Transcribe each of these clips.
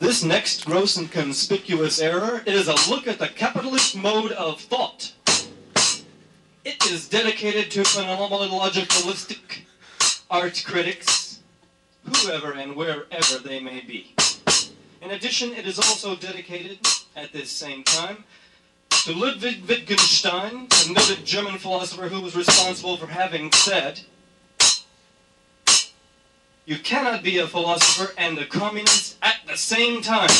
This next gross and conspicuous error is a look at the capitalist mode of thought. It is dedicated to phenomenologicalistic art critics, whoever and wherever they may be. In addition, it is also dedicated, at this same time, to Ludwig Wittgenstein, a noted German philosopher who was responsible for having said, You cannot be a philosopher and a communist at the same time.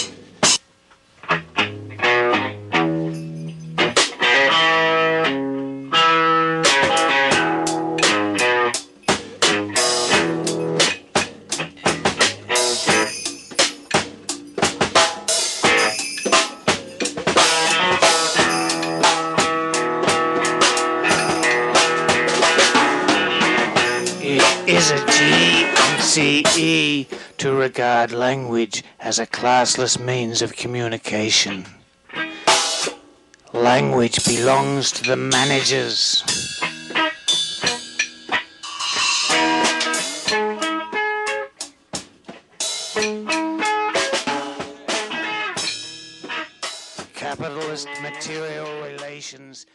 As a classless means of communication. Language belongs to the managers. Capitalist material relations.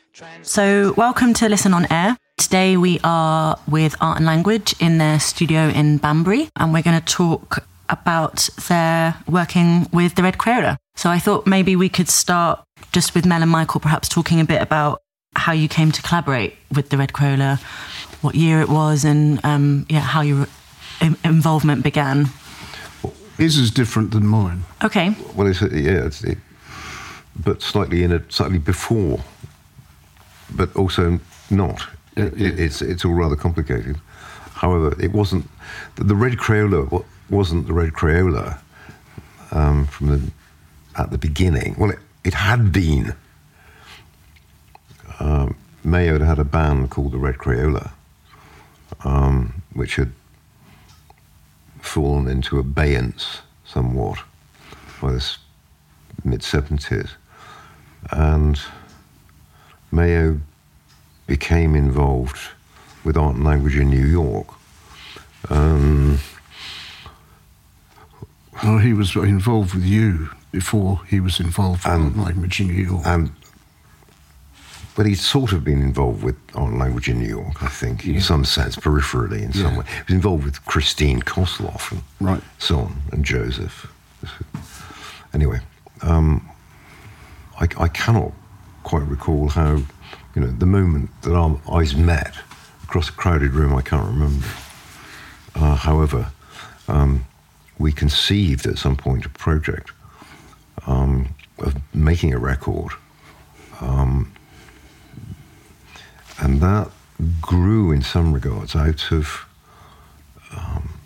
So, welcome to Listen on Air. Today we are with Art and Language in their studio in Banbury, and we're going to talk about their working with the Red Crayola. So, I thought maybe we could start just with Mel and Michael, perhaps talking a bit about how you came to collaborate with the Red Crayola, what year it was, and um, yeah, how your in- involvement began. His is different than mine. Okay, Well, it's yeah, it's, it, but slightly in a slightly before, but also not. It- yeah. it's it's all rather complicated. However, it wasn't the, red Crayola wasn't the red Crayola um, from the at the beginning. Well, it, it had been. Um, Mayo had had a band called the Red Crayola, um, which had fallen into abeyance somewhat by this mid 70s. And Mayo became involved with art and language in New York. Um, Well, he was involved with you before he was involved with language in New York. and but he'd sort of been involved with and language in New York, I think, in some sense, peripherally in some way. He was involved with Christine Kozlov and Right. so on, and Joseph. Anyway, um, I, I cannot quite recall how, you know, the moment that our eyes met across a crowded room, I can't remember. Uh, however, um, we conceived at some point a project um, of making a record, um, and that grew in some regards out of um,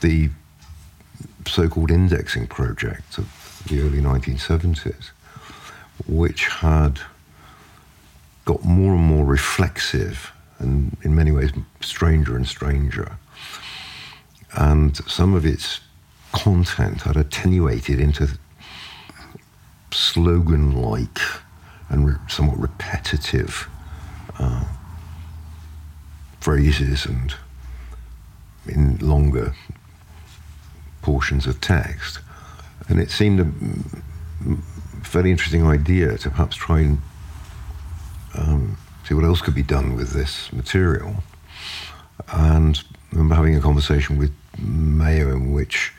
the so-called indexing project of the early 1970s, which had got more and more reflexive and in many ways stranger and stranger. And some of its content had attenuated into slogan like and re- somewhat repetitive uh, phrases and in longer portions of text. And it seemed a fairly interesting idea to perhaps try and um, see what else could be done with this material. And I remember having a conversation with Mayo in which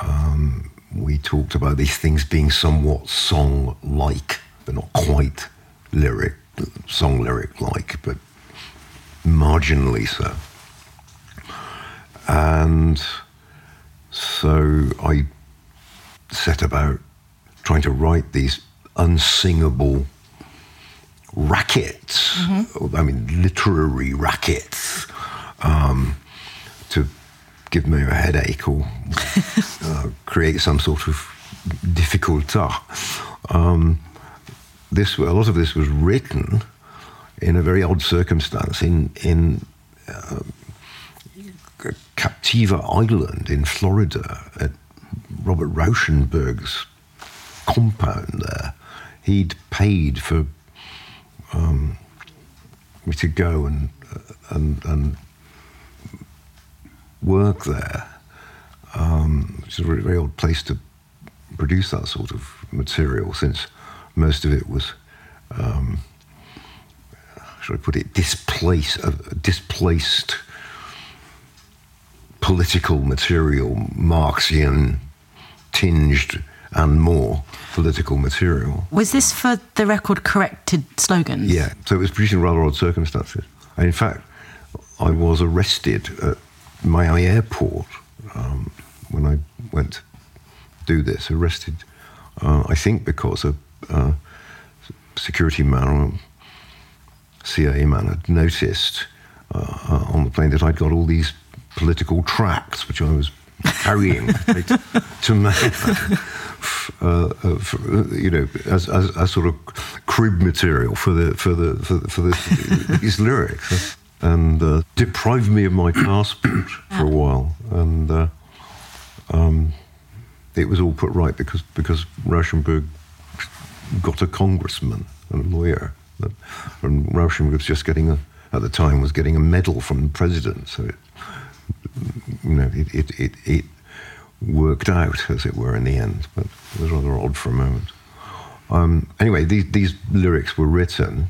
um, we talked about these things being somewhat song like, but not quite lyric, song lyric like, but marginally so. And so I set about trying to write these unsingable rackets, I mean, literary rackets, um, to give me a headache or uh, create some sort of difficulty. Um, this, a lot of this was written in a very odd circumstance in, in Captiva Island in Florida at Robert Rauschenberg's compound there. He'd paid for um, me to go and, and, and work there. Um, it's a very, very odd place to produce that sort of material since most of it was, um, how should I put it, displace, uh, displaced political material, Marxian tinged and more political material. Was this for the record corrected slogans? Yeah, so it was produced in rather odd circumstances. And in fact, I was arrested at Miami Airport um, when I went to do this. Arrested, uh, I think, because a uh, security man or CIA man had noticed uh, on the plane that I'd got all these political tracts, which I was carrying to, to uh, uh, for, you know, as, as, as, sort of crib material for the for the for, for the, these lyrics, and uh, deprived me of my passport for a while, and uh, um, it was all put right because because Rauschenberg got a congressman and a lawyer, and Rauschenberg was just getting a at the time was getting a medal from the president, so it, you know it, it, it, it worked out, as it were, in the end, but it was rather odd for a moment. Um, anyway, these, these, lyrics were written,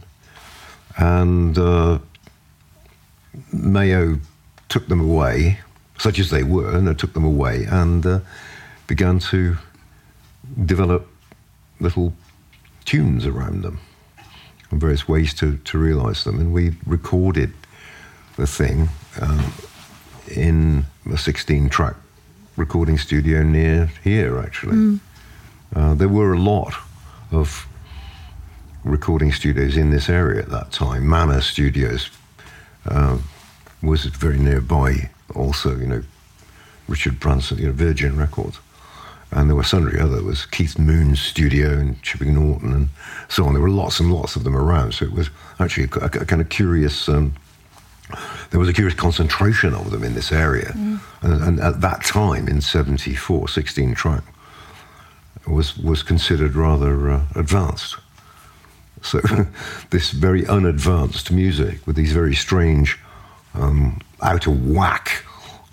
and uh, Mayo took them away, such as they were, and took them away, and uh, began to develop little tunes around them and various ways to, to realize them. And we recorded the thing uh, in a 16 track recording studio near here, actually. Mm. Uh, there were a lot of recording studios in this area at that time. Manor Studios uh, was very nearby, also, you know, Richard Branson, you know, Virgin Records. And there were sundry other. There was Keith Moon's studio in Chipping Norton and so on. There were lots and lots of them around. So it was actually a, a, a kind of curious um, there was a curious concentration of them in this area. Mm. And, and, at that time, in 74, 16 track was, was considered rather uh, advanced. So this very unadvanced music with these very strange, um, out of whack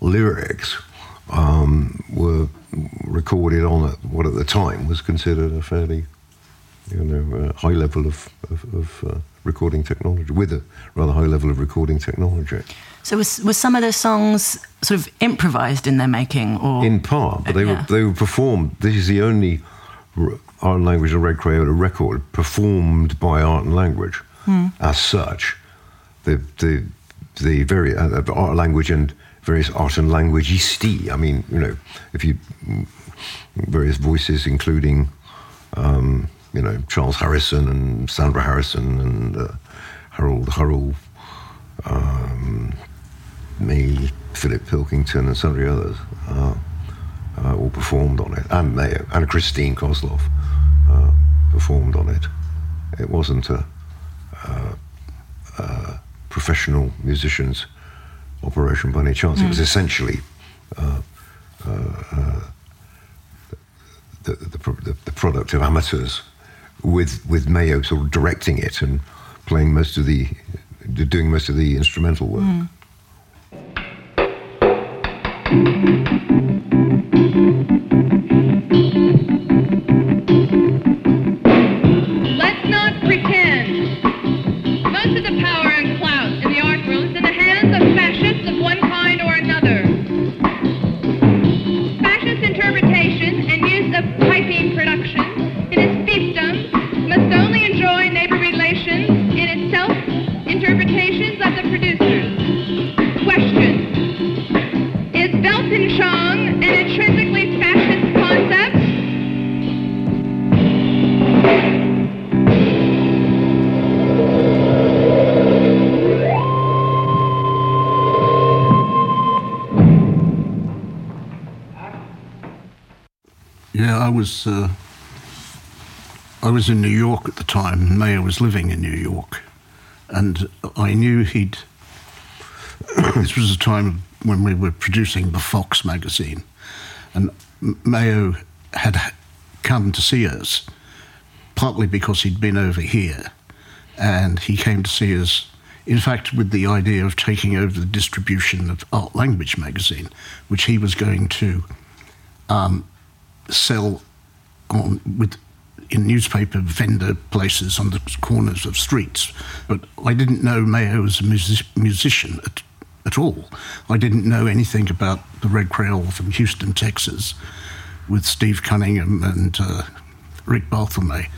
lyrics um, were recorded on what at the time was considered a fairly you know, uh, high level of, of, of uh, recording technology, with a rather high level of recording technology. So was, was some of the songs sort of improvised in their making, or in part? But they yeah. were they were performed. This is the only art and language and red crayola record performed by art and language. Hmm. As such, the the the very uh, art language and various art and language isti. I mean, you know, if you various voices, including. Um, you know Charles Harrison and Sandra Harrison and uh, Harold Hurrell, um, me, Philip Pilkington, and sundry others uh, uh, all performed on it, and Mayo and Christine Kozlov uh, performed on it. It wasn't a, a, a, professional musician's operation by any chance. Mm. It was mm. essentially. Uh, uh, the, the, the, the, product of amateurs with with Mayo sort of directing it and playing most of the doing most of the instrumental work. Mm. was was in New York at the time. Mayo was living in New York, and I knew he'd. this was a time when we were producing the Fox magazine, and Mayo had come to see us, partly because he'd been over here, and he came to see us. In fact, with the idea of taking over the distribution of Art Language magazine, which he was going to um, sell on with in newspaper vendor places on the corners of streets, but I didn't know Mayo was a music, musician at, at all. I didn't know anything about the Red Crayola from Houston, Texas, with Steve Cunningham and uh, Rick Barthelme.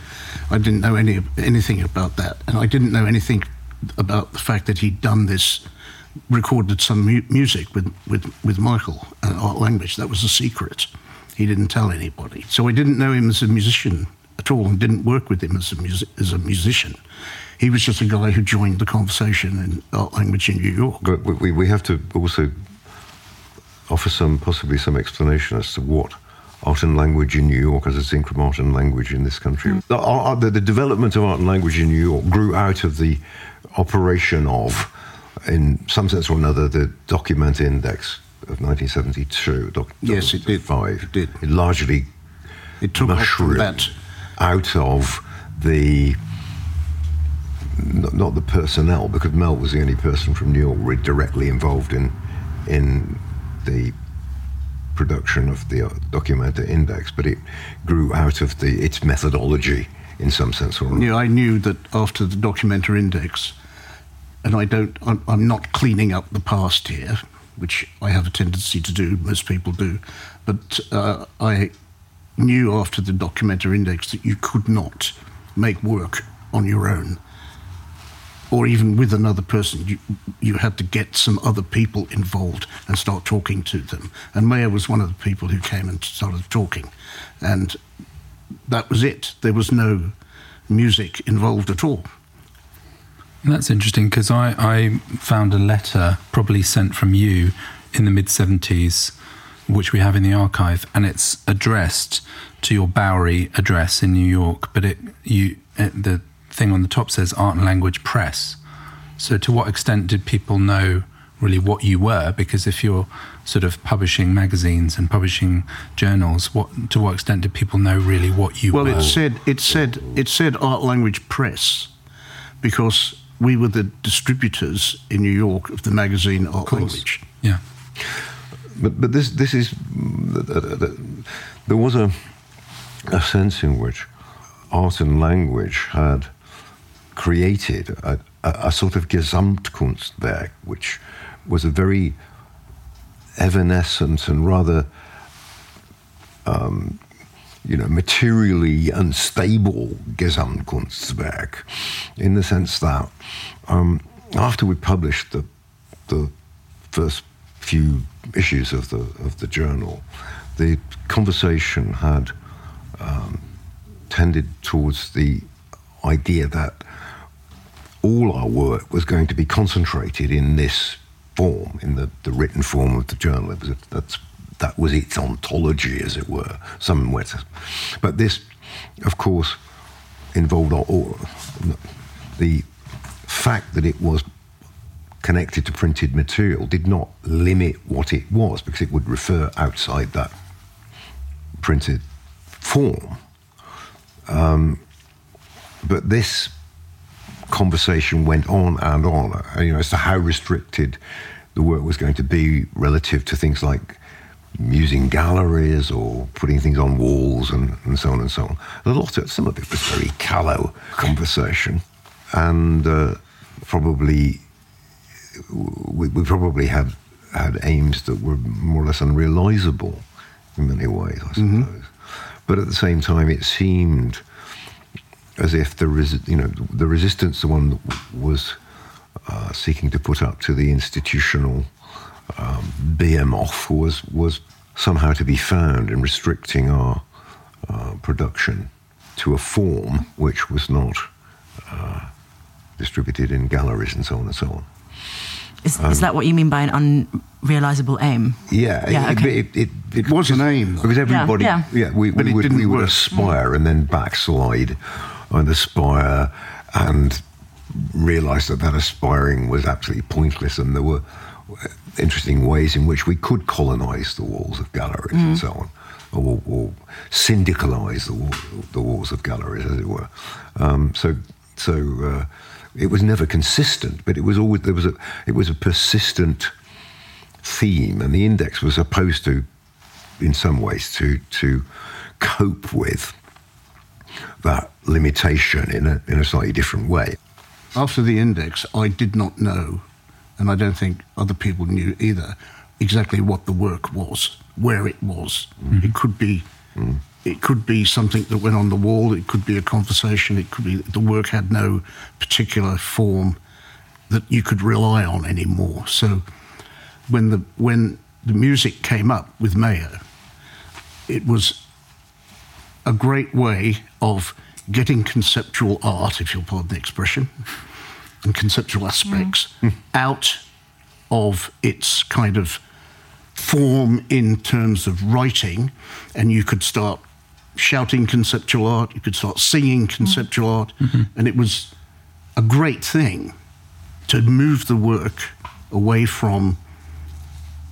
I didn't know any anything about that, and I didn't know anything about the fact that he'd done this, recorded some mu- music with, with, with Michael and art language. That was a secret. He didn't tell anybody. So I didn't know him as a musician at all and didn't work with him as a, music, as a musician. He was just a guy who joined the conversation in art language in New York. But we, we have to also offer some, possibly some explanation as to what art and language in New York as a sync from art and language in this country. Mm. The, art- the, the development of art and language in New York grew out of the operation of, in some sense or another, the Documenta Index of 1972. Doc, Yes, it did. Five. It did. It largely It took off from mushroomed that. Out of the not, the personnel because Mel was the only person from New York directly involved in in the production of the uh, Documenta Index, but it grew out of the its methodology in some sense or. Yeah, I knew that after the Documenta Index, and I don't, I'm, I'm not cleaning up the past here, which I have a tendency to do, most people do, but uh, I knew after the Documenta Index that you could not make work on your own. Or even with another person, you you had to get some other people involved and start talking to them. And Mayo was one of the people who came and started talking, and that was it. There was no music involved at all. That's interesting because I, I found a letter probably sent from you in the mid 70s, which we have in the archive, and it's addressed to your Bowery address in New York, but it you it, the thing on the top says Art and Language Press. So, to what extent did people know really what you were? Because if you're sort of publishing magazines and publishing journals, what to what extent did people know really what you Well, were? it said it said it said Art Language Press because we were the distributors in New York of the magazine Art Language. yeah. But but this this is there was a a sense in which art and language had created a, a, a sort of Gesamtkunstwerk, which was a very evanescent and rather um, you know, materially unstable Gesamtkunstwerk, in the sense that um, after we published the the first few issues of the of the journal, the conversation had um, tended towards the idea that all our work was going to be concentrated in this form, in the, the written form of the journal. It was that's, that was its ontology, as it were, somewhere. To, but this, of course, involved all, all, the fact that it was connected to printed material did not limit what it was because it would refer outside that printed form. Um, but this conversation went on and on, uh, you know, as to how restricted the work was going to be relative to things like using galleries or putting things on walls and, and so on and so on. A lot of some of it was very callow conversation, and uh, probably we, we probably had had aims that were more or less unrealizable in many ways, I suppose. But at the same time, it seemed as if the res- you know the resistance the one that w- was uh, seeking to put up to the institutional um, behemoth was was somehow to be found in restricting our uh, production to a form which was not uh, distributed in galleries and so on and so on. Is, Um, is that what you mean by an unrealizable aim? Yeah, Yeah, it, okay. it, it, it, It was an aim. because everybody, yeah. yeah, we, But we it would, didn't we would work. aspire and then backslide and aspire and realise that that aspiring was absolutely pointless, and there were interesting ways in which we could colonise the walls of galleries and so on, or, or syndicalise the, wall, the walls of galleries, as it were. Um, so, so uh, it was never consistent, but it was always there was a it was a persistent theme, and the index was supposed to, in some ways, to to cope with that limitation in a, in a slightly different way. After the index, I did not know, and I don't think other people knew either, exactly what the work was, where it was. Mm-hmm. It could be. Mm. It could be something that went on the wall. It could be a conversation. It could be the work had no particular form that you could rely on anymore. So, when the when the music came up with Mayo, it was a great way of getting conceptual art, if you'll pardon the expression, and conceptual aspects mm. hmm. out of its kind of form in terms of writing, and you could start shouting conceptual art, you could start singing conceptual mm-hmm. art, and it was a great thing to move the work away from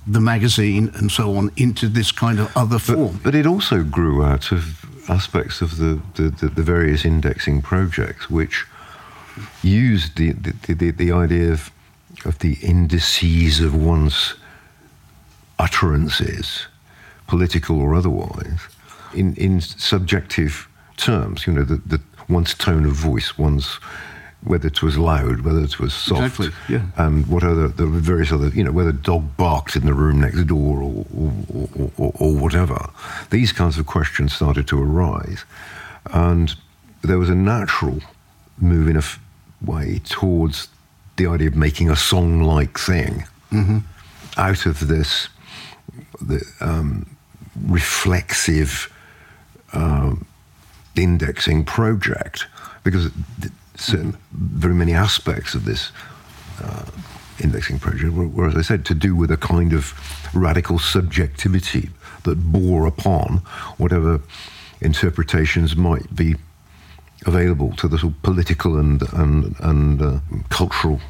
the magazine and so on into this kind of other form. But it also grew out of aspects of the, the, the, the various indexing projects, which used the, the, the, the idea of, of the indices of one's utterances, political or otherwise, in, in subjective terms. You know, the, the, one's tone of voice, one's whether it was loud, whether it was soft, Exactly, yeah. and what other the various other you know whether dog barked in the room next door or or, or, or or whatever. These kinds of questions started to arise, and there was a natural move in a f- way towards the idea of making a song-like thing out of this the um, reflexive um, indexing project because certain, very many aspects of this uh, indexing project were, were, as I said, to do with a kind of radical subjectivity that bore upon whatever interpretations might be available to the sort of political and and and uh, cultural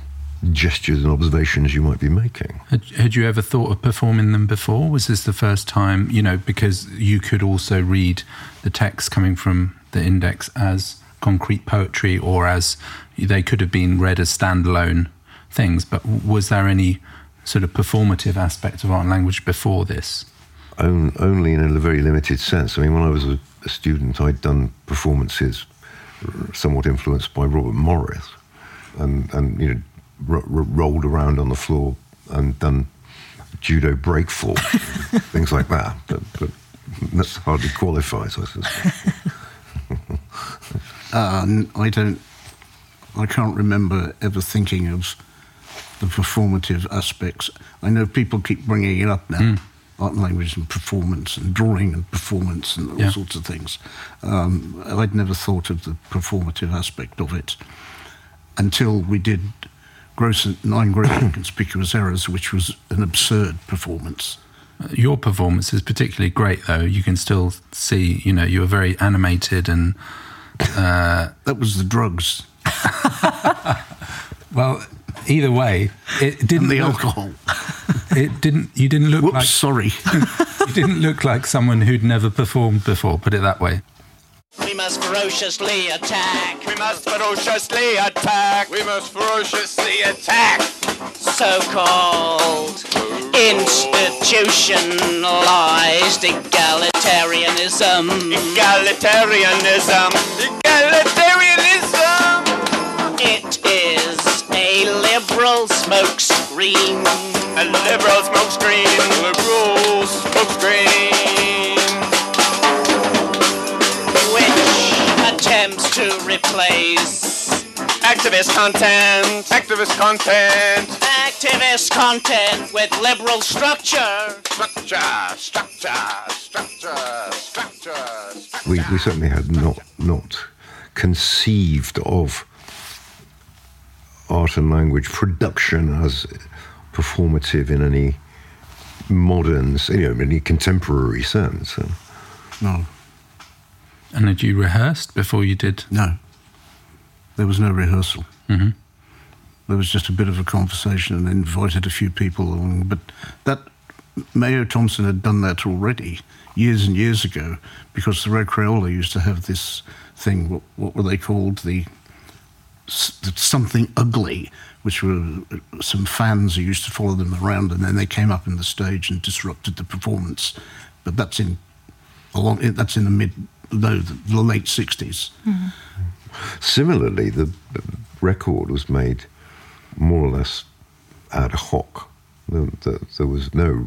gestures and observations you might be making. Had, had you ever thought of performing them before? Was this the first time? You know, because you could also read the text coming from the index as concrete poetry, or as they could have been read as standalone things. But was there any sort of performative aspect of art and language before this? Only in a very limited sense. I mean, when I was a, student, I'd done performances somewhat influenced by Robert Morris, and and you know ro- ro- rolled around on the floor and done judo breakfall, things like that. But, but that hardly qualifies, I suspect. N- I don't. I can't remember ever thinking of the performative aspects. I know people keep bringing it up now. Art and language and performance and drawing and performance and all Yeah. sorts of things. Um, I'd never thought of the performative aspect of it until we did gross and, nine gross and conspicuous errors, which was an absurd performance. Your performance is particularly great, though. You can still see, you know, you were very animated and. Uh, that was the drugs Well, either way, it didn't the look, alcohol. it didn't you didn't look Whoops, like sorry. you didn't look like someone who'd never performed before. Put it that way. We must ferociously attack. We must ferociously attack. We must ferociously attack. So-called institutionalized egalitarianism. Egalitarianism. Egalitarianism. It is a liberal smokescreen. A liberal smokescreen. Liberal smokescreen. To replace Activist content. Activist content. activist content with liberal structure. Structure. Structure. Structure. Structure. structure. we, we certainly had not not conceived of art and language production as performative in any modern, you know, any contemporary sense. No. And had you rehearsed before you did? No. There was no rehearsal. Mhm. There was just a bit of a conversation and invited a few people along. But that Mayo Thompson had done that already years and years ago because the Red Crayola used to have this thing. What, what were they called? The, the something ugly, which were uh, some fans who used to follow them around, and then they came up on the stage and disrupted the performance. But that's in along that's in the mid the, the late 60s. Similarly, the record was made more or less ad hoc. The, the, there was no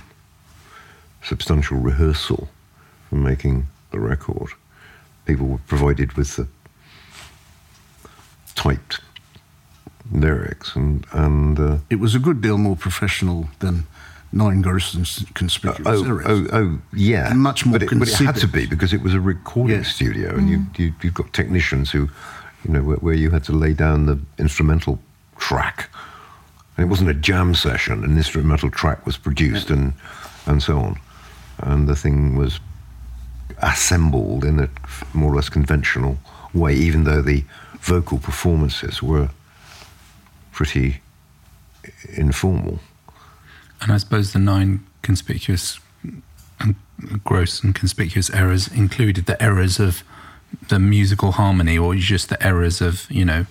substantial rehearsal for making the record. People were provided with the typed lyrics, and and uh, It was a good deal more professional than Nine Gross and Conspicuous oh, oh Errors. oh, oh, yeah, Much more But it, but it had to be because it was a recording Yes. studio, and mm. you, you you've got technicians who, you know, where, where you had to lay down the instrumental track, and it wasn't a jam session. An instrumental track was produced, and and so on, and the thing was assembled in a more or less conventional way, even though the vocal performances were pretty informal. And I suppose the nine conspicuous and gross and conspicuous errors included the errors of the musical harmony or just the errors of, you know,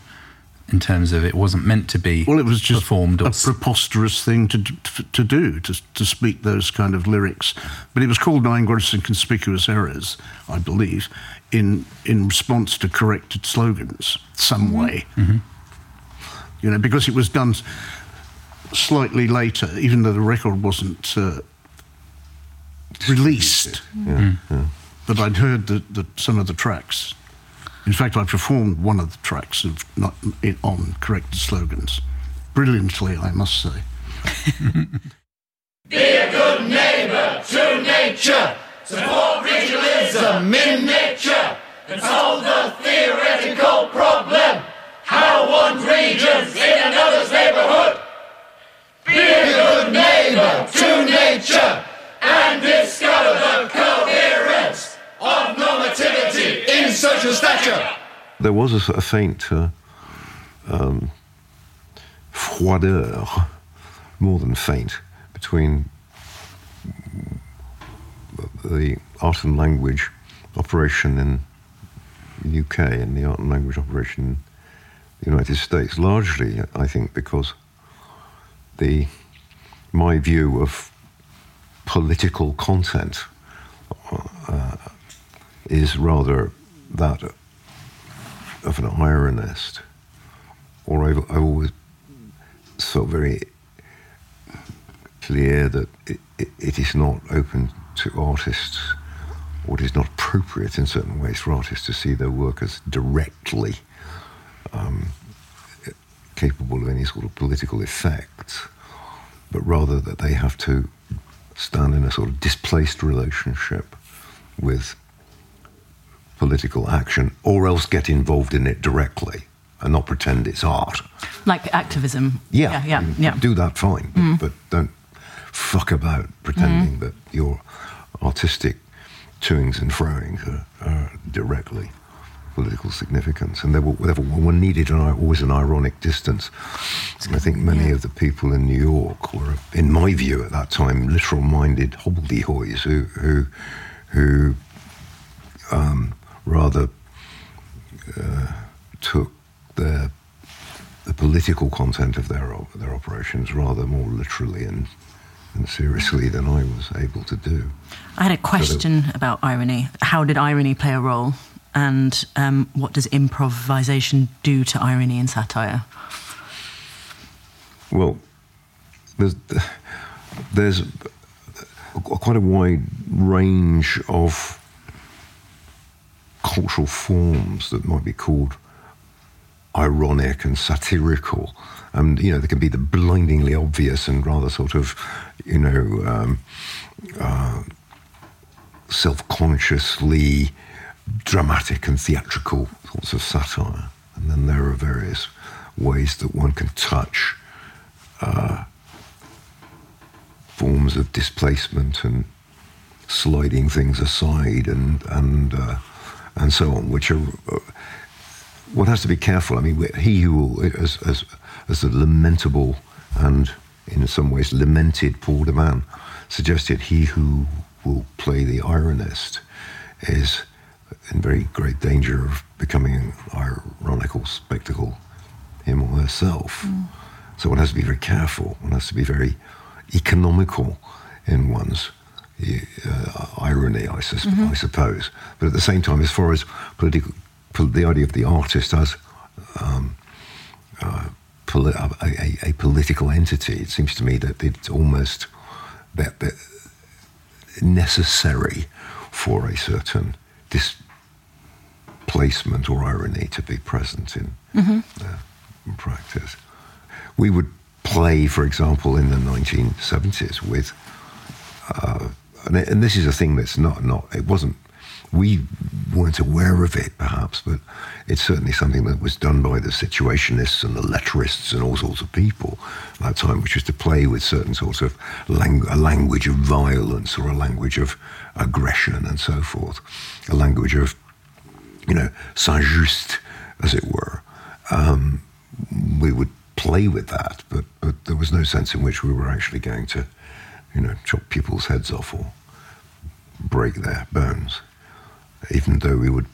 in terms of it wasn't meant to be Well, it was just performed a or preposterous thing to, to, to do, to, to speak those kind of lyrics. But it was called Nine Gross and Conspicuous Errors, I believe, in, in response to corrected slogans, some mm-hmm. way. Mm-hmm. You know, because it was done slightly later, even though the record wasn't uh, released. Yeah, yeah. But I'd heard the, the, some of the tracks. In fact, I performed one of the tracks of not, in, on corrected slogans. Brilliantly, I must say. Be a good neighbor to nature. Support regionalism in nature and solve the theoretical problem. How one region's in another's neighborhood. To nature and discover the coherence of normativity in social stature. There was a, a faint uh, um, froideur, more than faint, between the art and language operation in the UK and the art and language operation in the United States. Largely, I think, because the my view of political content uh, is rather that of an ironist, or I've, I've always felt very clear that it, it, it is not open to artists, or it is not appropriate in certain ways for artists to see their work as directly um, capable of any sort of political effect, but rather that they have to stand in a sort of displaced relationship with political action, or else get involved in it directly and not pretend it's art. Like activism. Yeah, Yeah, yeah. yeah. Do that fine, but, mm. but don't fuck about pretending mm. that your artistic toings and froings are, are directly political significance. And there were, there were needed an, always an ironic distance. And I think many of the people in New York were, in my view at that time, literal-minded hobbledehoys who who who um, rather uh, took their the political content of their their operations rather more literally and, and seriously than I was able to do. I had a question about irony. How did irony play a role? And um, what does improvisation do to irony and satire? Well, there's there's quite a wide range of cultural forms that might be called ironic and satirical. And, you know, there can be the blindingly obvious and rather sort of, you know, um, uh, self consciously dramatic and theatrical sorts of satire. And then there are various ways that one can touch uh, forms of displacement and sliding things aside and, and, uh, and so on, which are uh, one has to be careful. I mean, he who as, as, as the lamentable and in some ways lamented Paul de Man suggested, he who will play the ironist is in very great danger of becoming an ironical spectacle, him or herself. So one has to be very careful. One has to be very economical in one's uh, irony, I, sus- I suppose. But at the same time, as far as political, pol- the idea of the artist as um, uh, poli- a, a, a political entity, it seems to me that it's almost that, that necessary for a certain displacement or irony to be present in, uh, in practice. We would play, for example, in the 1970s with, uh, and, and this is a thing that's not, not, it wasn't, we weren't aware of it perhaps, but it's certainly something that was done by the situationists and the letterists and all sorts of people at that time, which was to play with certain sorts of lang- a language of violence or a language of aggression and so forth, a language of, you know, Saint-Just, as it were. Um, we would play with that, but, but there was no sense in which we were actually going to, you know, chop people's heads off or break their bones, even though we would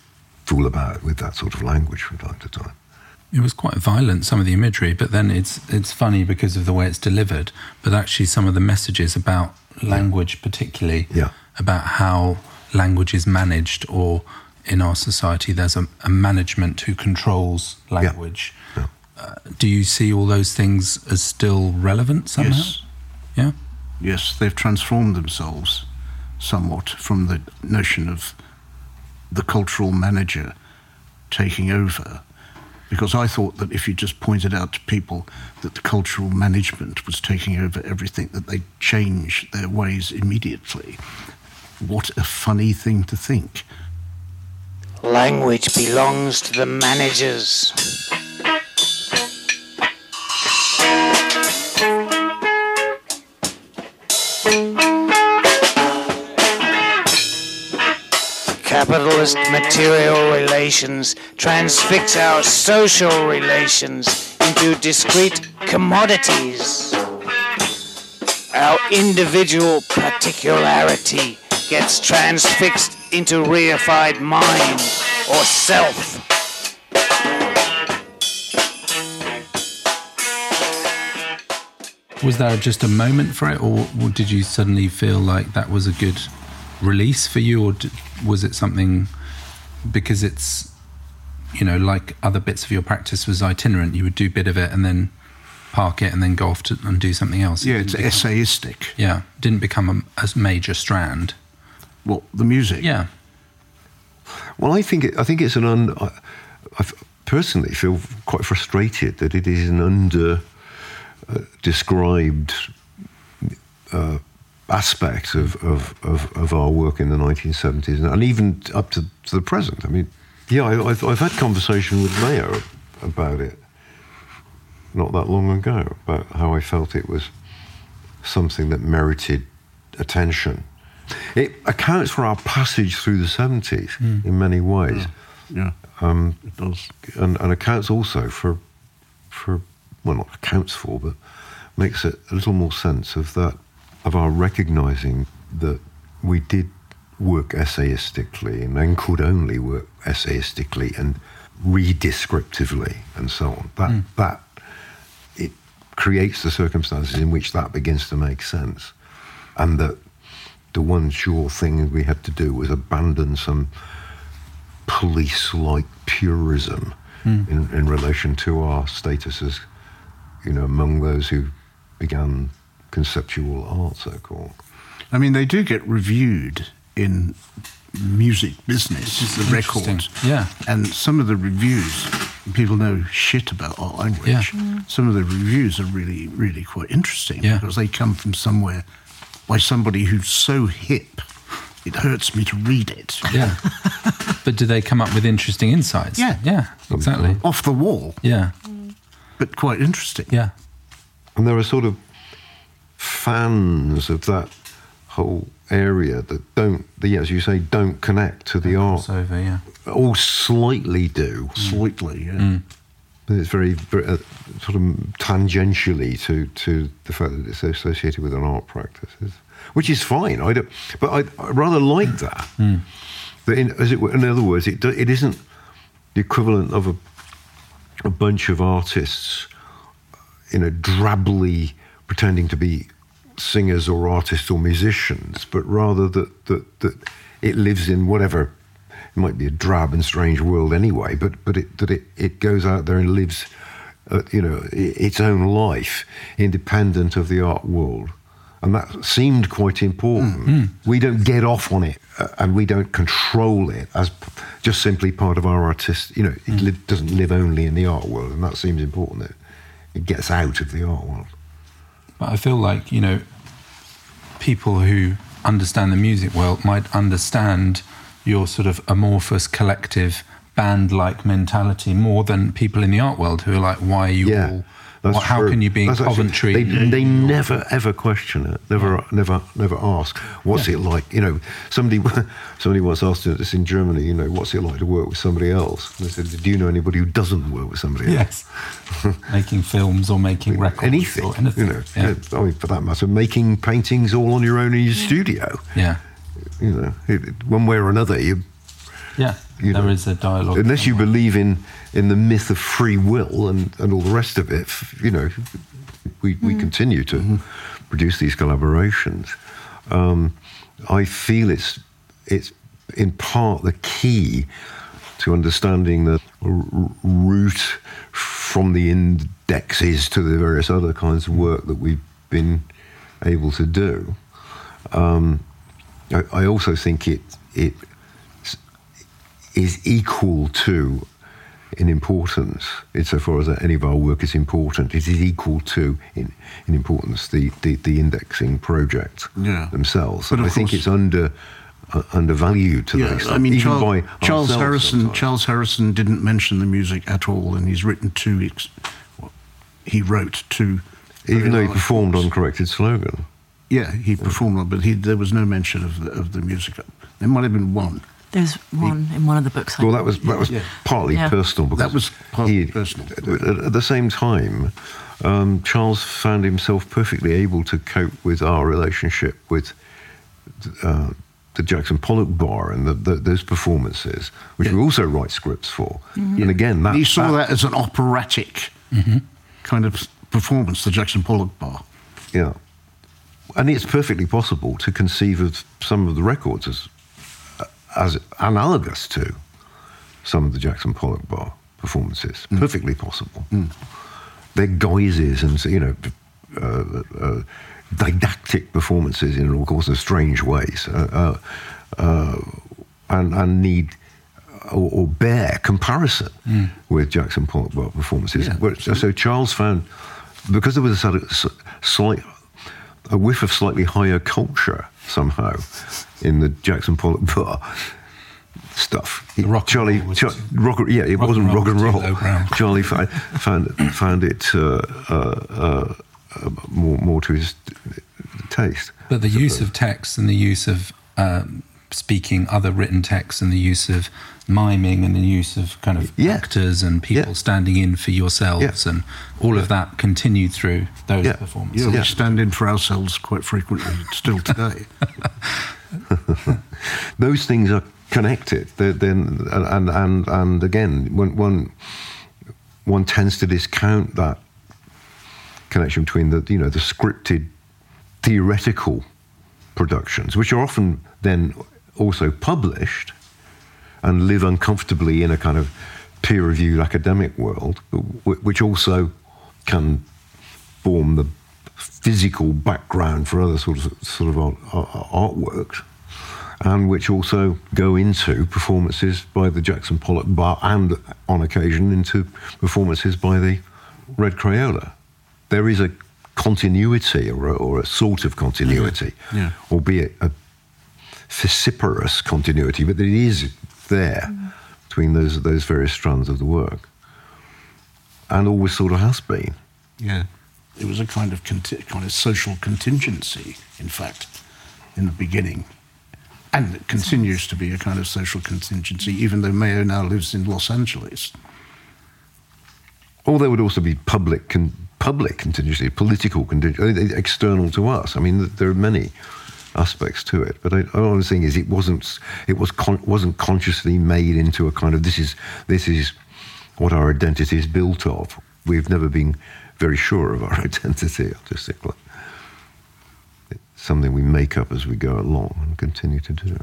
fool about with that sort of language from time to time. It was quite violent, some of the imagery, but then it's it's funny because of the way it's delivered. But actually, some of the messages about language, particularly Yeah. about how language is managed, or in our society, there's a, a management who controls language. Yeah. Uh, do you see all those things as still relevant somehow? Yes. Yeah. Yes, they've transformed themselves somewhat from the notion of the cultural manager taking over. Because I thought that if you just pointed out to people that the cultural management was taking over everything, that they'd change their ways immediately. What a funny thing to think. Language belongs to the managers. Capitalist material relations transfix our social relations into discrete commodities. Our individual particularity gets transfixed into reified mind or self. Was there just a moment for it, or or did you suddenly feel like that was a good release for you, or was it something because it's you know like other bits of your practice was itinerant? You would do a bit of it and then park it and then go off to, and do something else. It Yeah, it's become- essayistic. yeah, didn't become a, a major strand. What, the music? Yeah, Well, I think it, I think it's an un. I, I personally feel quite frustrated that it is an under uh, described uh, aspect of, of, of, of our work in the 1970s and, and even up to, to the present. I mean, yeah, I, I've, I've had conversation with Mayo about it not that long ago about how I felt it was something that merited attention. It accounts for our passage through the 70s in many ways Yeah, um, it does. and, and accounts also for, for well, not accounts for, but makes it a little more sense of that, of our recognizing that we did work essayistically and then could only work essayistically and redescriptively and so on. That, that, it creates the circumstances in which that begins to make sense. And that the one sure thing we had to do was abandon some police-like purism hmm. in, in relation to our status as, you know, among those who began conceptual art, so-called. I mean, they do get reviewed in music business, the records. interesting. Yeah. And some of the reviews, people know shit about our language. Yeah. Some of the reviews are really, really quite interesting Yeah. because they come from somewhere by somebody who's so hip, it hurts me to read it. yeah. but do they come up with interesting insights? Yeah. yeah, exactly. Off the wall, Yeah, but quite interesting. yeah. And there are sort of fans of that whole area that don't, the, as you say, don't connect to the art. Crossover, yeah. All slightly do. Slightly, yeah. Mm. It's very, very uh, sort of tangentially to, to the fact that it's associated with an art practice, which is fine. I don't, but I, I rather like that. That in, as it were, in other words, it do- it isn't the equivalent of a a bunch of artists, you know, drably pretending to be singers or artists or musicians, but rather that that that it lives in whatever. It might be a drab and strange world anyway, but but it that it, it goes out there and lives, uh, you know, its own life, independent of the art world, and that seemed quite important. We don't get off on it, uh, and we don't control it as p- just simply part of our artist. You know, it li- doesn't live only in the art world, and that seems important. That it gets out of the art world. But I feel like, you know, people who understand the music world might understand your sort of amorphous collective band like mentality more than people in the art world who are like, why are you Yeah, all. how true. can you be in That's actually- Coventry? They, they never ever question it. Never, never, never ask. What's it like? You know, somebody, somebody once asked us in Germany. You know, what's it like to work with somebody else? And they said, Do you know anybody who doesn't work with somebody else? yes. making films or making records. Anything, Or anything. you know. Yeah. I mean, for that matter, making paintings all on your own in your studio. yeah. You know, it, it- one way or another, you Yeah. You There know, is a dialogue. unless you believe in in the myth of free will and, and all the rest of it, you know, we, we continue to produce these collaborations. Um, I feel it's it's in part the key to understanding the r- r- route from the indexes to the various other kinds of work that we've been able to do. Um, I, I also think it it is equal to in importance, insofar as any of our work is important, it is equal to in, in importance the, the, the indexing projects Yeah. themselves. But I think it's under uh, undervalued to Yeah, that I mean, even Charles, Charles Harrison. sometimes. Charles Harrison didn't mention the music at all, and he's written two. Ex- well, he wrote two. even though he performed on corrected slogan. Yeah, he performed on, but he, there was no mention of the, of the music. There might have been one. There's one in one of the books. I Well, that was that was Yeah. partly Yeah. personal because That was partly he, personal. At, at the same time, um, Charles found himself perfectly able to cope with our relationship with uh, the Jackson Pollock Bar and the, the, those performances, which Yeah. we also write scripts for. And again, that, he saw that, as an operatic Mm-hmm. kind of performance, the Jackson Pollock Bar. Yeah. And it's perfectly possible to conceive of some of the records as, as analogous to some of the Jackson Pollock Bar performances. Perfectly possible. They're guises and, you know, uh, uh, didactic performances in all sorts of strange ways uh, uh, uh, and, and need or, or bear comparison with Jackson Pollock Bar performances. Yeah, so Charles found, because there was a sort of slight a whiff of slightly higher culture somehow in the Jackson Pollock bar stuff. The rock and Charlie, was Char- rock, yeah, it rock wasn't rock and roll. Charlie found found, found it uh, uh, uh, more more to his taste. But the use of text and the use of um, speaking other written texts and the use of miming and the use of kind of Yeah. actors and people Yeah. standing in for yourselves Yeah. and all of that continued through those Yeah. performances. Yeah, Yeah. we stand in for ourselves quite frequently still today. those things are connected. They're, they're, and, and, and again, one, one, one tends to discount that connection between the, you know, the scripted theoretical productions, which are often then also published and live uncomfortably in a kind of peer-reviewed academic world, which also can form the physical background for other sorts of, sort of art, art- artworks, and which also go into performances by the Jackson Pollock Bar and, on occasion, into performances by the Red Crayola. There is a continuity or a, or a sort of continuity, Yeah. albeit a vociferous continuity, but it is there between those those various strands of the work, and always sort of has been. Yeah. It was a kind of conti- kind of social contingency, in fact, in the beginning. And it continues to be a kind of social contingency, even though Mayo now lives in Los Angeles. Or there would also be public con- public contingency, political contingency, external to us. I mean, there are many aspects to it. But I, all I'm saying is, it wasn't it was con- wasn't consciously made into a kind of this is this is what our identity is built of. We've never been very sure of our identity artistically. It's something we make up as we go along and continue to do.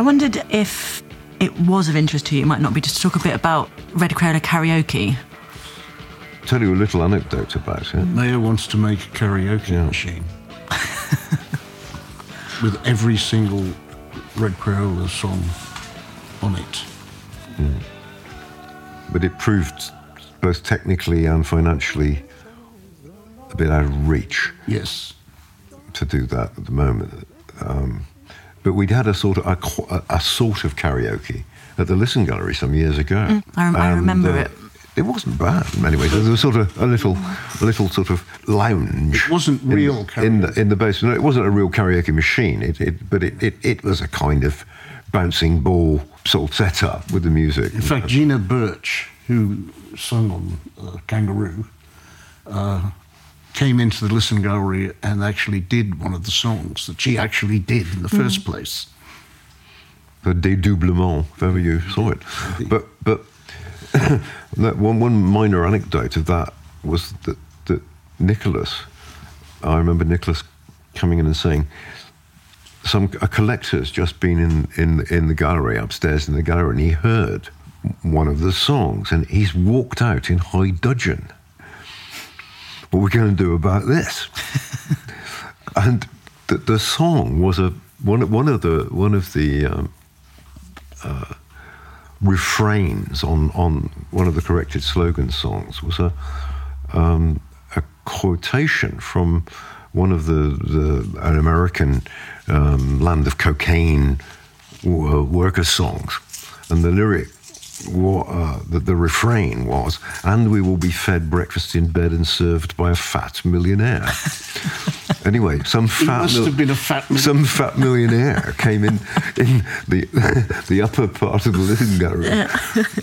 I wondered if it was of interest to you, it might not be, just to talk a bit about Red Crayola karaoke. Tell you a little anecdote about it. Mayo wants to make a karaoke Yeah. machine with every single Red Crayola song on it. but it proved both technically and financially a bit out of reach Yes. to do that at the moment. Um, but we'd had a sort of a, a, a sort of karaoke at the Lisson Gallery some years ago. Mm, I rem- I remember uh, it. It wasn't bad in many ways. There was sort of a little, a little sort of lounge. It wasn't in- real in, the karaoke. in the basement. No, it wasn't a real karaoke machine. It, it but it, it, it was a kind of bouncing ball sort of setup with the music. In fact, Gina Birch, who sung on uh, Kangaroo, uh, came into the Lisson Gallery and actually did one of the songs that she actually did in the first mm. place. the dédoublement, if ever you saw it. But but that one one minor anecdote of that was that that Nicholas, I remember Nicholas coming in and saying. Some a collector's just been in, in in the gallery upstairs in the gallery, and he heard one of the songs, and he's walked out in high dudgeon. What are we going to do about this? and the, the song was a one one of the one of the um, uh, refrains on on one of the corrected slogan songs was a um, a quotation from one of the, the an American um, land of cocaine w- worker songs, and the lyric. Uh, the, the refrain was, and we will be fed breakfast in bed and served by a fat millionaire. anyway, some fat must have been a fat mil- some fat millionaire came in in the the upper part of the living gallery,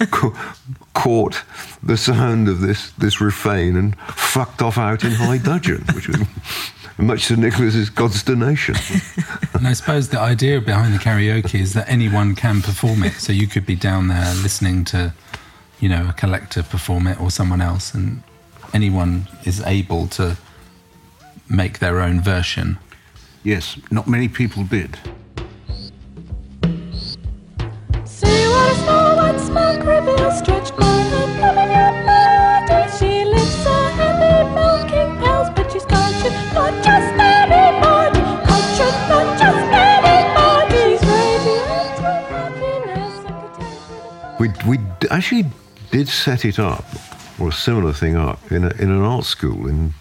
ca- caught the sound of this this refrain and fucked off out in high dudgeon, which was much to Nicholas's consternation. And I suppose the idea behind the karaoke is that anyone can perform it. So you could be down there listening to, you know, a collector perform it or someone else, and anyone is able to make their own version. Yes, not many people did. Say what is no one smoke reveals stretched by We we actually did set it up, or a similar thing up in a, in an art school in.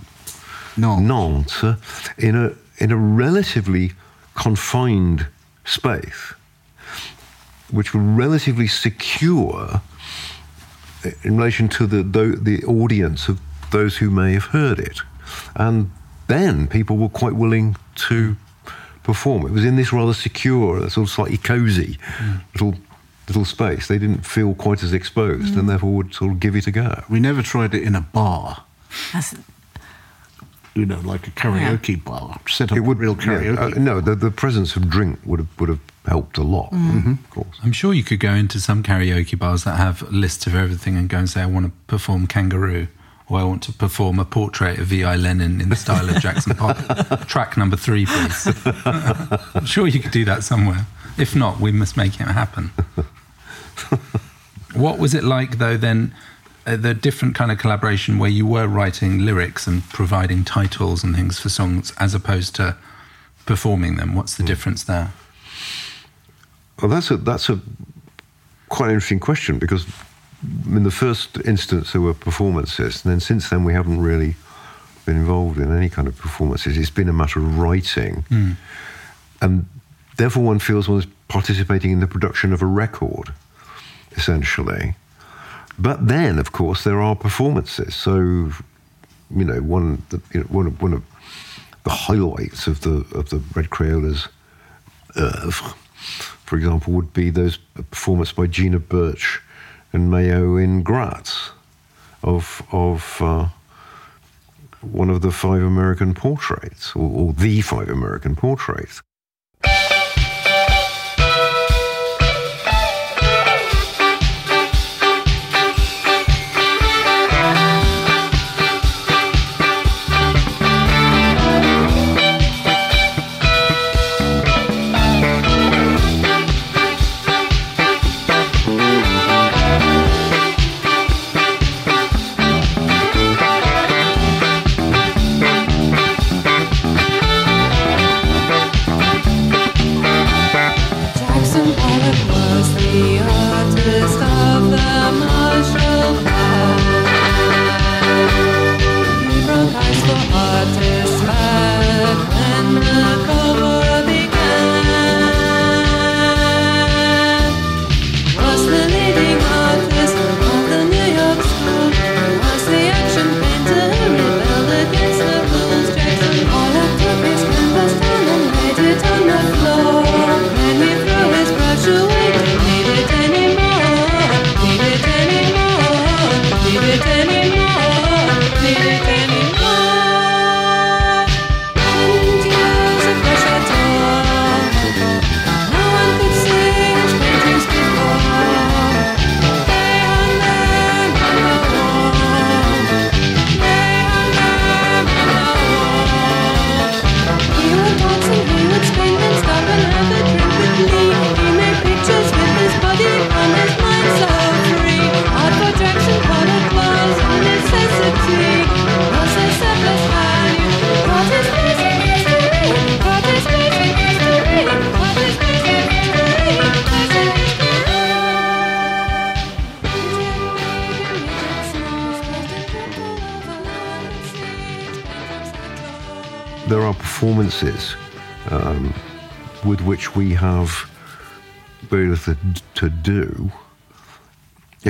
Nantes, uh, in a in a relatively confined space, which were relatively secure in relation to the the, the audience of those who may have heard it, and then people were quite willing to perform. It was in this rather secure, sort of slightly cosy little little space. They didn't feel quite as exposed, and mm. therefore would sort of give it a go. We never tried it in a bar, That's, you know, like a karaoke bar. Set up It would real yeah, uh, karaoke. uh, no, the, the presence of drink would have would have helped a lot. Mm-hmm. Mm-hmm. Of course. I'm sure you could go into some karaoke bars that have lists of everything and go and say, I want to perform Kangaroo, or I want to perform a portrait of V.I. Lenin in the style of Jackson Pollock. Track number three, please. I'm sure you could do that somewhere. If not, we must make it happen. what was it like, though, then? Uh, the different kind of collaboration where you were writing lyrics and providing titles and things for songs as opposed to performing them. What's the difference there? Well, that's a that's a quite an interesting question because in the first instance there were performances, and then since then we haven't really been involved in any kind of performances. It's been a matter of writing, and therefore one feels one is participating in the production of a record, essentially. But then, of course, there are performances. So, you know, one you know, one of, one of the highlights of the of the Red Crayola's oeuvre, for example, would be those performance by Gina Birch and Mayo in Graz of of uh, one of the five American portraits, or, or the five American portraits.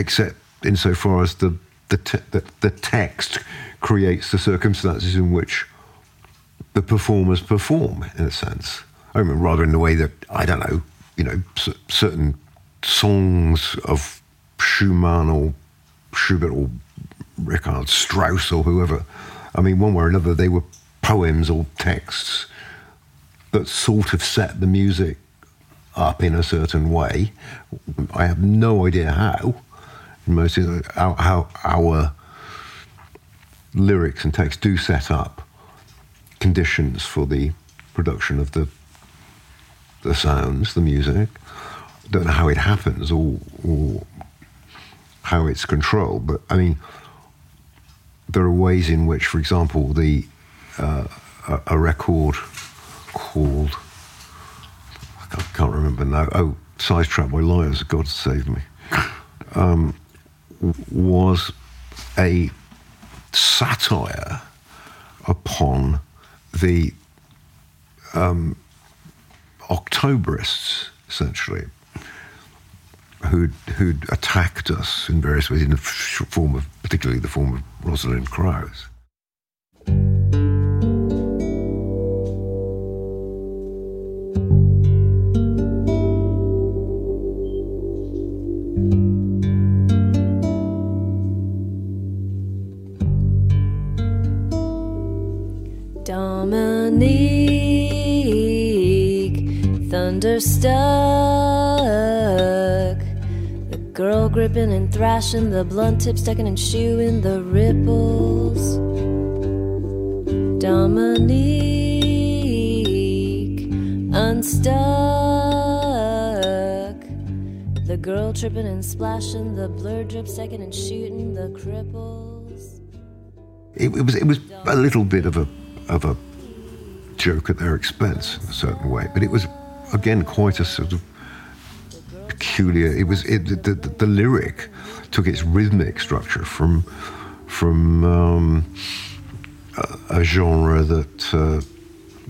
Except insofar as the the, te- the the text creates the circumstances in which the performers perform, in a sense. I mean, rather in the way that I don't know, you know, c- certain songs of Schumann or Schubert or Richard Strauss or whoever. I mean, one way or another, they were poems or texts that sort of set the music up in a certain way. I have no idea how. Most how, how our lyrics and text do set up conditions for the production of the the sounds, the music. Don't know how it happens or, or how it's controlled, but I mean, there are ways in which, for example, the uh, a, a record called I can't, can't remember now. Oh, Sighs Trapped by Liars. God save me. Um, was a satire upon the um, Octoberists, essentially, who'd, who'd attacked us in various ways, in the form of, particularly the form of Rosalind Krauss. Dominique, thunderstruck. The girl gripping and thrashing, the blunt tip sticking and shooing the ripples. Dominique, unstuck. The girl tripping and splashing, the blur drip second and shooting the cripples. It, it was it was a little bit of a of a joke at their expense in a certain way, but it was again quite a sort of peculiar. It was it, the, the, the lyric took its rhythmic structure from from um, a, a genre that uh,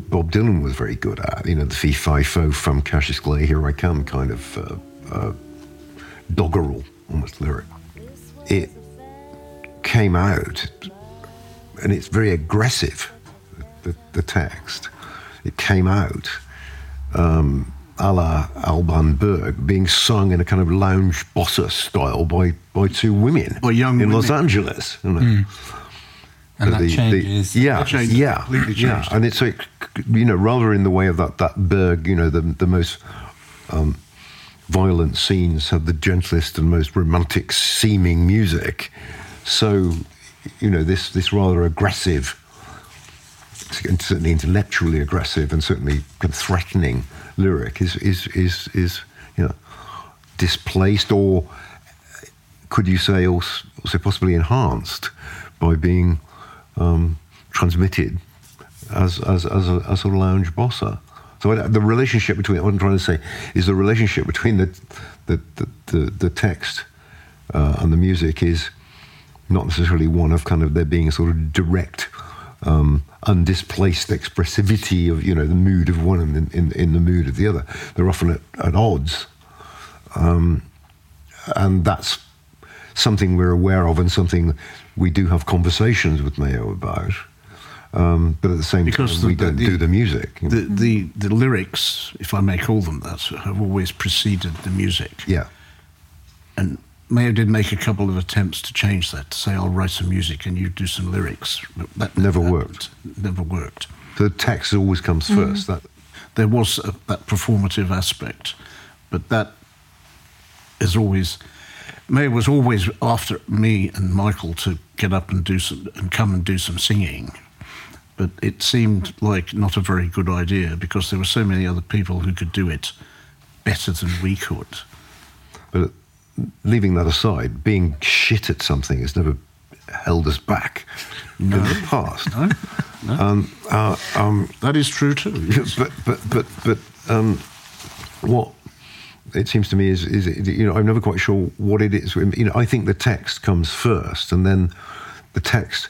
Bob Dylan was very good at. You know, the fee fi fo from Cassius Clay, here I come kind of uh, uh, doggerel almost lyric. It came out and it's very aggressive. The, the text, it came out um, a la Alban Berg, being sung in a kind of lounge bossa style by by two women By young in Los. Angeles. You know. And So that changes- yeah, That changes, yeah, completely yeah, and it's like you know rather in the way of that that Berg, you know, the the most um, violent scenes have the gentlest and most romantic seeming music. So, you know, this this rather aggressive, and certainly intellectually aggressive, and certainly threatening lyric is is is is you know displaced or could you say also, possibly enhanced by being um, transmitted as as as a, as a lounge bossa. So the relationship between what I'm trying to say is the relationship between the the the, the, the text uh, and the music is not necessarily one of kind of there being a sort of direct. Um, undisplaced expressivity of you know the mood of one and in, in, in the mood of the other. They're often at, at odds, um, and that's something we're aware of and something we do have conversations with Mayo about. Um, but at the same Because time, the- we don't the- do the music. The, the the lyrics, if I may call them that, have always preceded the music. yeah, And Mayo did make a couple of attempts to change that, to say, I'll write some music and you do some lyrics. But that Never worked. Never worked. the text always comes mm-hmm. first. That There was a, that performative aspect, but that is always. Mayo was always after me and Michael to get up and do some and come and do some singing, but it seemed like not a very good idea because there were so many other people who could do it better than we could. But leaving that aside, being shit at something has never held us back in the past. No, no. Um, uh, um, that is true too. yes. but but but but um, what it seems to me is is you know I'm never quite sure what it is. You know, I think the text comes first, and then the text,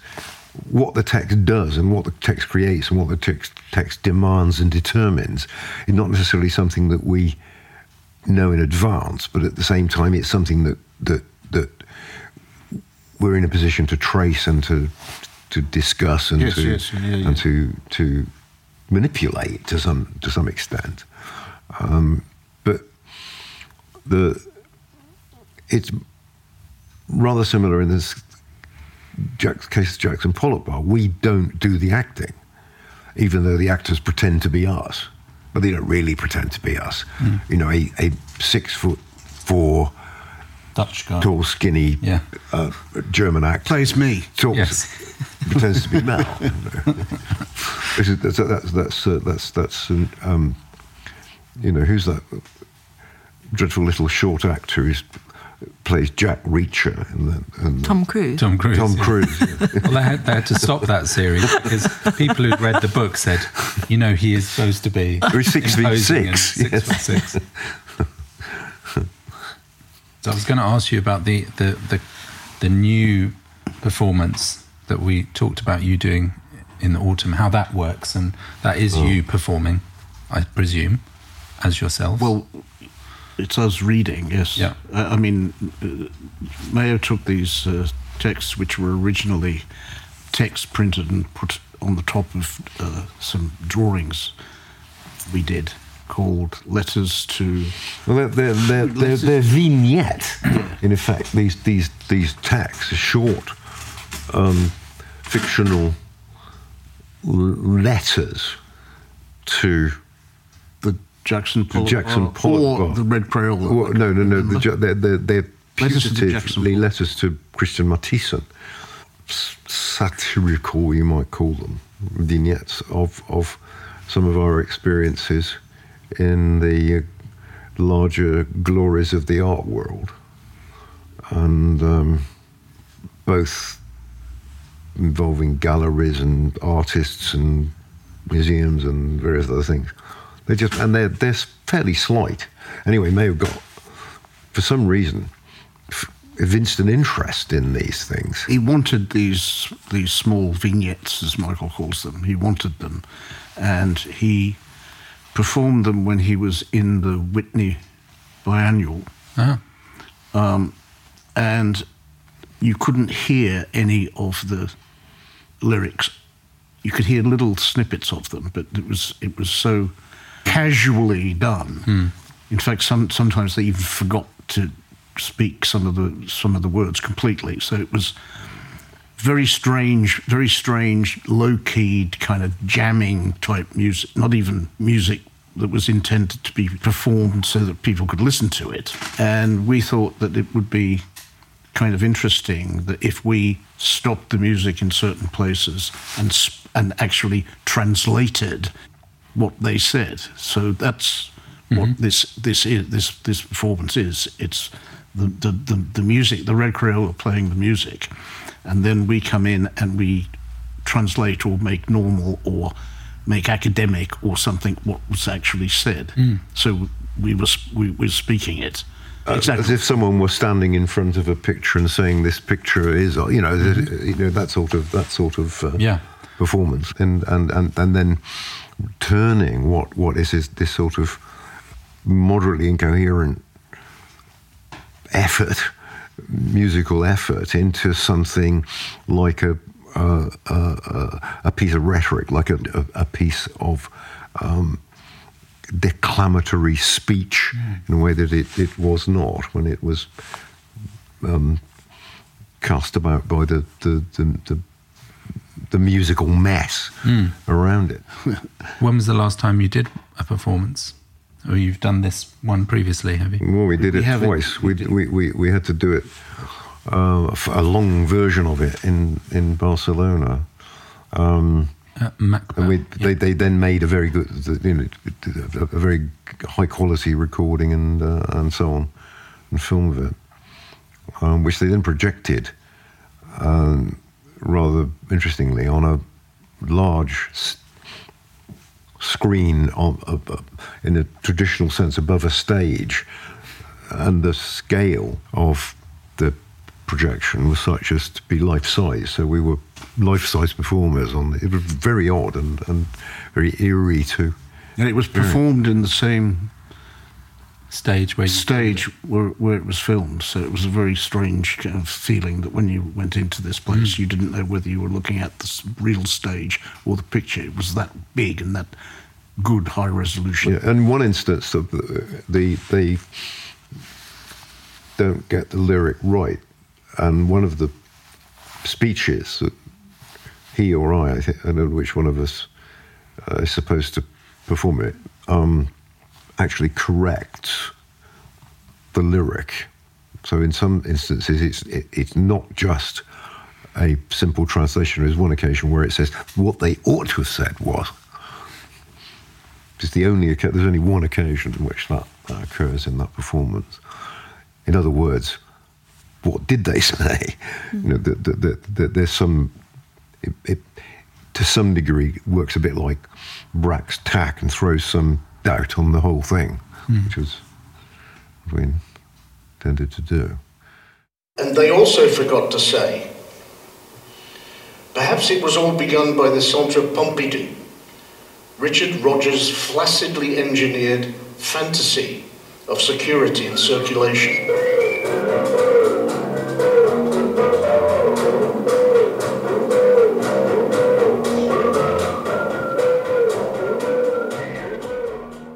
what the text does, and what the text creates, and what the text text demands and determines, is not necessarily something that we know in advance, but at the same time, it's something that that that we're in a position to trace and to to discuss and Yes, to yes, yeah, yeah. and to to manipulate to some to some extent. Um, but the it's rather similar in this Jack's case, of Jackson Pollock bar. We don't do the acting, even though the actors pretend to be us, but they don't really pretend to be us. You know, a, a six foot four, Dutch guy. tall, skinny Yeah. uh, German actor Plays me. talks, Yes. pretends to be Mel. This is- that's that's that's uh, that's, that's um, um, you know who's that dreadful little short actor who plays Jack Reacher in the, in the- Tom Cruise. Tom Cruise. Tom. Cruise. yeah. Well, they had, they had to stop that series because people who'd read the book said, you know, he is supposed to be He's six feet six, six yes. foot six. so I was going to ask you about the, the, the, the new performance that we talked about you doing in the autumn, how that works, and that is oh. you performing, I presume, as yourself. Well, it's us reading, yes. Yeah. Uh, I mean, uh, Mayo took these uh, texts, which were originally text printed and put on the top of uh, some drawings we did called Letters to. Well, they're, they're, they're, they're, they're vignette, in effect. These these these texts, are short, um, fictional letters to Jackson the Pollock Jackson Bar, Pollock or bar. the Red Crayola. Well, no, no, no. The, Ja- they're, they're, they're Letters to putatively letters to Christian Mathieson, S- satirical, you might call them, vignettes of of some of our experiences in the uh, larger glories of the art world, and um, both involving galleries and artists and museums and various other things. They just and they're they're fairly slight. Anyway, may have got for some reason evinced an interest in these things. he wanted these these small vignettes, as Michael calls them. He wanted them, and he performed them when he was in the Whitney Biennial, Ah, and you couldn't hear any of the lyrics. You could hear little snippets of them, but it was it was so casually done. Hmm. In fact, some sometimes they even forgot to speak some of the some of the words completely. So it was very strange, very strange, low keyed kind of jamming type music, not even music that was intended to be performed so that people could listen to it. And we thought that it would be kind of interesting that if we stopped the music in certain places and and actually translated what they said. So that's what this this is this this performance is. It's the, the, the, the music, the Red Crayola playing the music, and then we come in and we translate or make normal or make academic or something what was actually said. So we were we were speaking it. Uh, As if someone were standing in front of a picture and saying, "This picture is," you know, th- you know that sort of that sort of uh, Yeah. performance, and, and and and then turning? What what is this, this sort of moderately incoherent effort, musical effort, into something like a a, piece of rhetoric, like a, a, a piece of um, declamatory speech in a way that it, it was not when it was um, cast about by the the, the, the, the musical mess around it. When was the last time you did a performance? Or you've done this one previously, have you? Well, we did We it twice. We, we, we, we had to do it, uh, a long version of it in, in Barcelona. Um, and we, they, they then made a very good, you know, a a very high quality recording and uh, and so on, and film of it, um, which they then projected, um, rather interestingly, on a large screen on, uh, in a traditional sense above a stage, and the scale of the projection was such as to be life size. So we were life size performers on it. was very odd and, and very eerie too. And it was performed in the same stage where you stage where, where it was filmed. So it was a very strange kind of feeling that when you went into this place, you didn't know whether you were looking at the real stage or the picture. It was that big and that good high resolution. Yeah, and one instance of the, the they don't get the lyric right, and one of the speeches that he or I, I, think, I don't know which one of us uh, is supposed to perform it, um, actually corrects the lyric. So in some instances, it's it, it's not just a simple translation. There's one occasion where it says what they ought to have said was. It's the only there's only one occasion in which that, that occurs in that performance. In other words, what did they say? You know, that that- that- that there's some it, it to some degree works a bit like Brack's tack and throws some doubt on the whole thing, hmm. which was what we intended to do. And they also forgot to say, perhaps it was all begun by the Centre Pompidou, Richard Rogers' flaccidly engineered fantasy of security and circulation.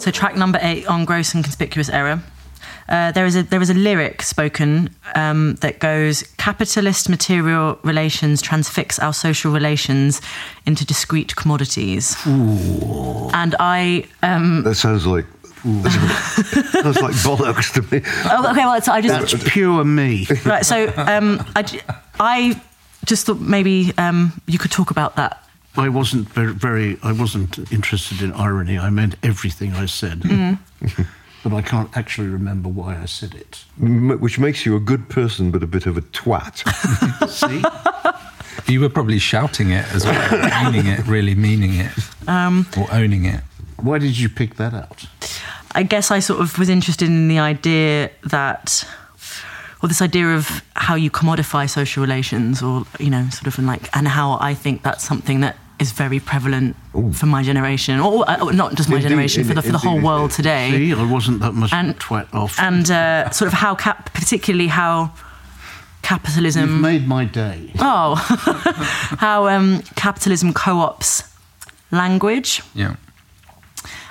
So track number eight on gross and conspicuous error. Uh, there is a there is a lyric spoken um, that goes capitalist material relations transfix our social relations into discrete commodities. Ooh. And I um, That sounds like sounds like bollocks to me. oh, okay well so I just That's pure me. right so um, I, j- I just thought maybe um, you could talk about that. I wasn't very, very, I wasn't interested in irony. I meant everything I said. but I can't actually remember why I said it. M- which makes you a good person but a bit of a twat. See? You were probably shouting it as well, meaning it, really meaning it, Um, or owning it. Why did you pick that out? I guess I sort of was interested in the idea that, or this idea of how you commodify social relations, or you know, sort of in like, and how I think that's something that is very prevalent for my generation, or, or not just my Indeed, generation, for the for the whole indeed, world today, See, I wasn't that much And- twat off. and uh, sort of how cap, particularly how capitalism. You've made my day. Oh, how um, capitalism co-ops language Yeah.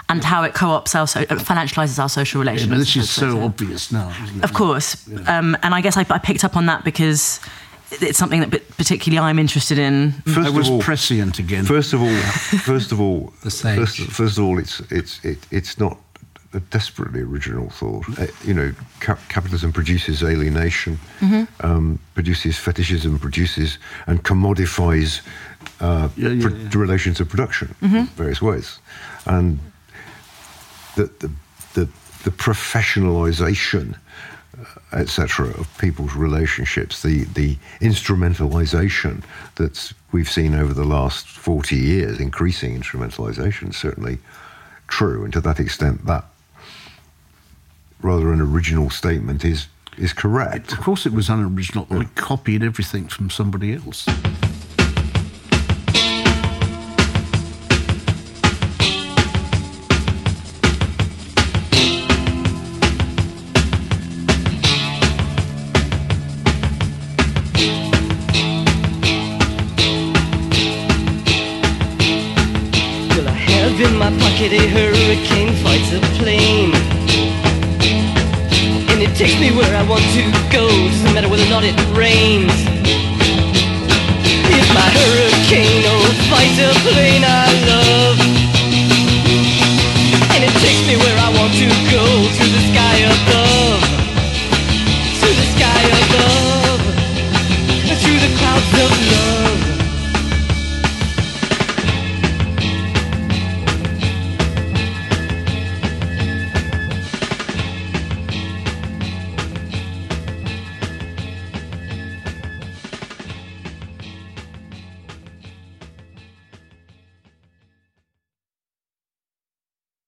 and how it co-ops our so- uh, financializes our social Yeah, relations. but this is So- so so- obvious now, isn't it? Of course. Um, and I guess I, I picked up on that because it's something that particularly I'm interested in. First I was of all, prescient again. First of all, first of all, The sage. First, first of all, it's it's it, it's not a desperately original thought. Uh, you know, cap- capitalism produces alienation, um, produces fetishism, produces and commodifies uh, Yeah, yeah, pro- yeah. the relations of production in various ways, and the the the, the professionalization etc., of people's relationships, the, the instrumentalization that we've seen over the last 40 years, increasing instrumentalization, certainly true. And to that extent, that rather an original statement is, is correct. Of course, it was unoriginal. I copied everything from somebody else. Not